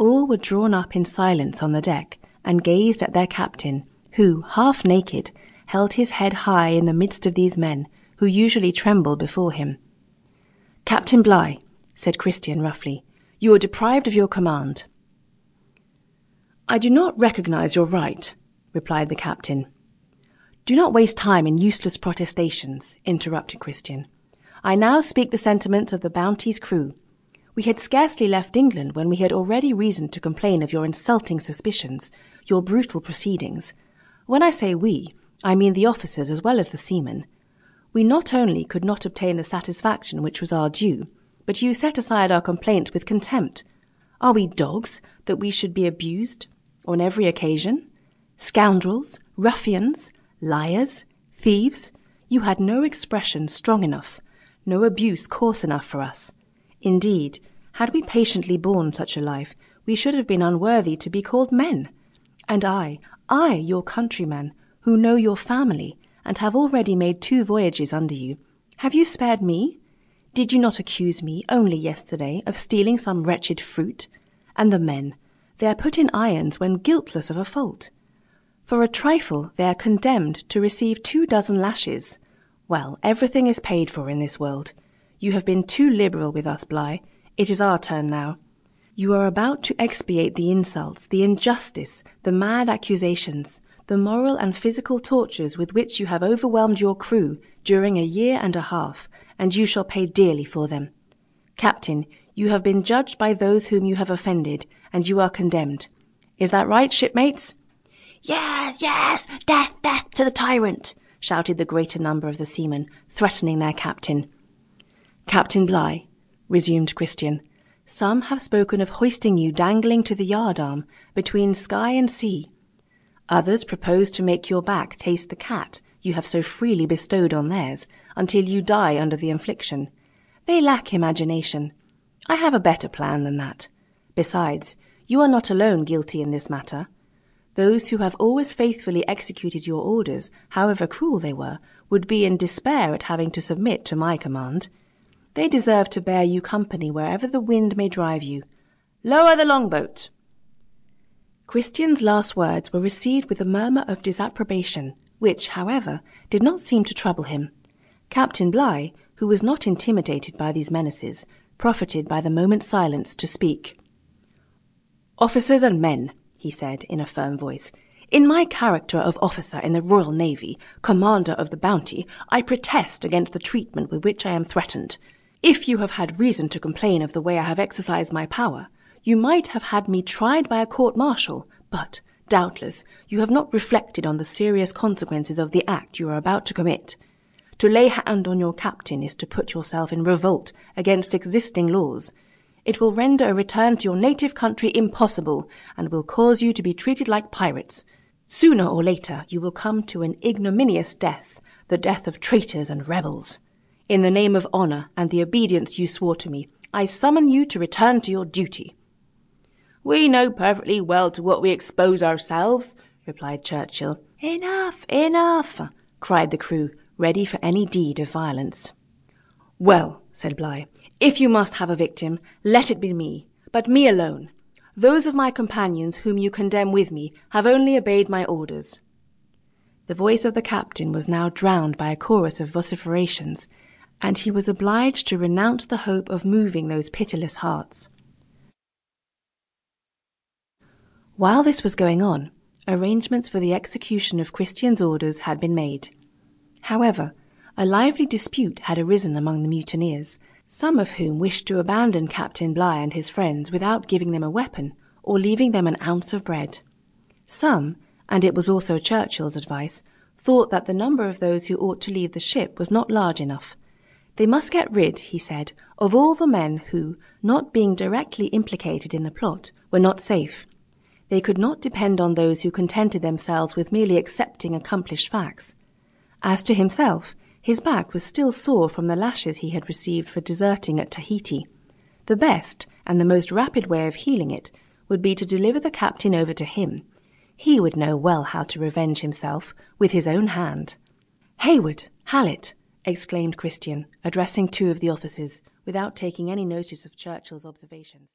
All were drawn up in silence on the deck and gazed at their captain, who, half naked, held his head high in the midst of these men, who usually tremble before him. Captain Bligh, said Christian roughly, you are deprived of your command. I do not recognize your right, replied the captain. Do not waste time in useless protestations, interrupted Christian. I now speak the sentiments of the Bounty's crew. We had scarcely left England when we had already reason to complain of your insulting suspicions, your brutal proceedings. When I say we, I mean the officers as well as the seamen. We not only could not obtain the satisfaction which was our due, but you set aside our complaints with contempt. Are we dogs that we should be abused on every occasion? Scoundrels, ruffians, liars, thieves? You had no expression strong enough, no abuse coarse enough for us. Indeed, had we patiently borne such a life, we should have been unworthy to be called men. And I, I, your countryman, who know your family, and have already made two voyages under you, have you spared me? Did you not accuse me only yesterday of stealing some wretched fruit? And the men, they are put in irons when guiltless of a fault. For a trifle they are condemned to receive two dozen lashes. Well, everything is paid for in this world. You have been too liberal with us, Bligh. It is our turn now. You are about to expiate the insults, the injustice, the mad accusations, the moral and physical tortures with which you have overwhelmed your crew during a year and a half, and you shall pay dearly for them. Captain, you have been judged by those whom you have offended, and you are condemned. Is that right, shipmates? Yes, yes, death, death to the tyrant, shouted the greater number of the seamen, threatening their captain. Captain Bligh, resumed Christian, some have spoken of hoisting you dangling to the yard arm between sky and sea. Others propose to make your back taste the cat you have so freely bestowed on theirs until you die under the infliction. They lack imagination. I have a better plan than that. Besides, you are not alone guilty in this matter. Those who have always faithfully executed your orders, however cruel they were, would be in despair at having to submit to my command. They deserve to bear you company wherever the wind may drive you. Lower the longboat! Christian's last words were received with a murmur of disapprobation, which, however, did not seem to trouble him. Captain Bligh, who was not intimidated by these menaces, profited by the moment's silence to speak. Officers and men, he said in a firm voice, in my character of officer in the Royal Navy, commander of the Bounty, I protest against the treatment with which I am threatened. If you have had reason to complain of the way I have exercised my power, you might have had me tried by a court martial, but, doubtless, you have not reflected on the serious consequences of the act you are about to commit. To lay hand on your captain is to put yourself in revolt against existing laws. It will render a return to your native country impossible, and will cause you to be treated like pirates. Sooner or later you will come to an ignominious death, the death of traitors and rebels. In the name of honour and the obedience you swore to me, I summon you to return to your duty. We know perfectly well to what we expose ourselves, replied Churchill. Enough, enough, cried the crew, ready for any deed of violence. Well, said Bligh, if you must have a victim, let it be me, but me alone. Those of my companions whom you condemn with me have only obeyed my orders. The voice of the captain was now drowned by a chorus of vociferations, and he was obliged to renounce the hope of moving those pitiless hearts. While this was going on, arrangements for the execution of Christian's orders had been made. However, a lively dispute had arisen among the mutineers, some of whom wished to abandon Captain Bligh and his friends without giving them a weapon or leaving them an ounce of bread. Some, and it was also Churchill's advice, thought that the number of those who ought to leave the ship was not large enough, they must get rid, he said, of all the men who, not being directly implicated in the plot, were not safe. They could not depend on those who contented themselves with merely accepting accomplished facts. As to himself, his back was still sore from the lashes he had received for deserting at Tahiti. The best and the most rapid way of healing it would be to deliver the captain over to him. He would know well how to revenge himself with his own hand. Hayward, Hallett, exclaimed Christian, addressing two of the officers, without taking any notice of Churchill's observations.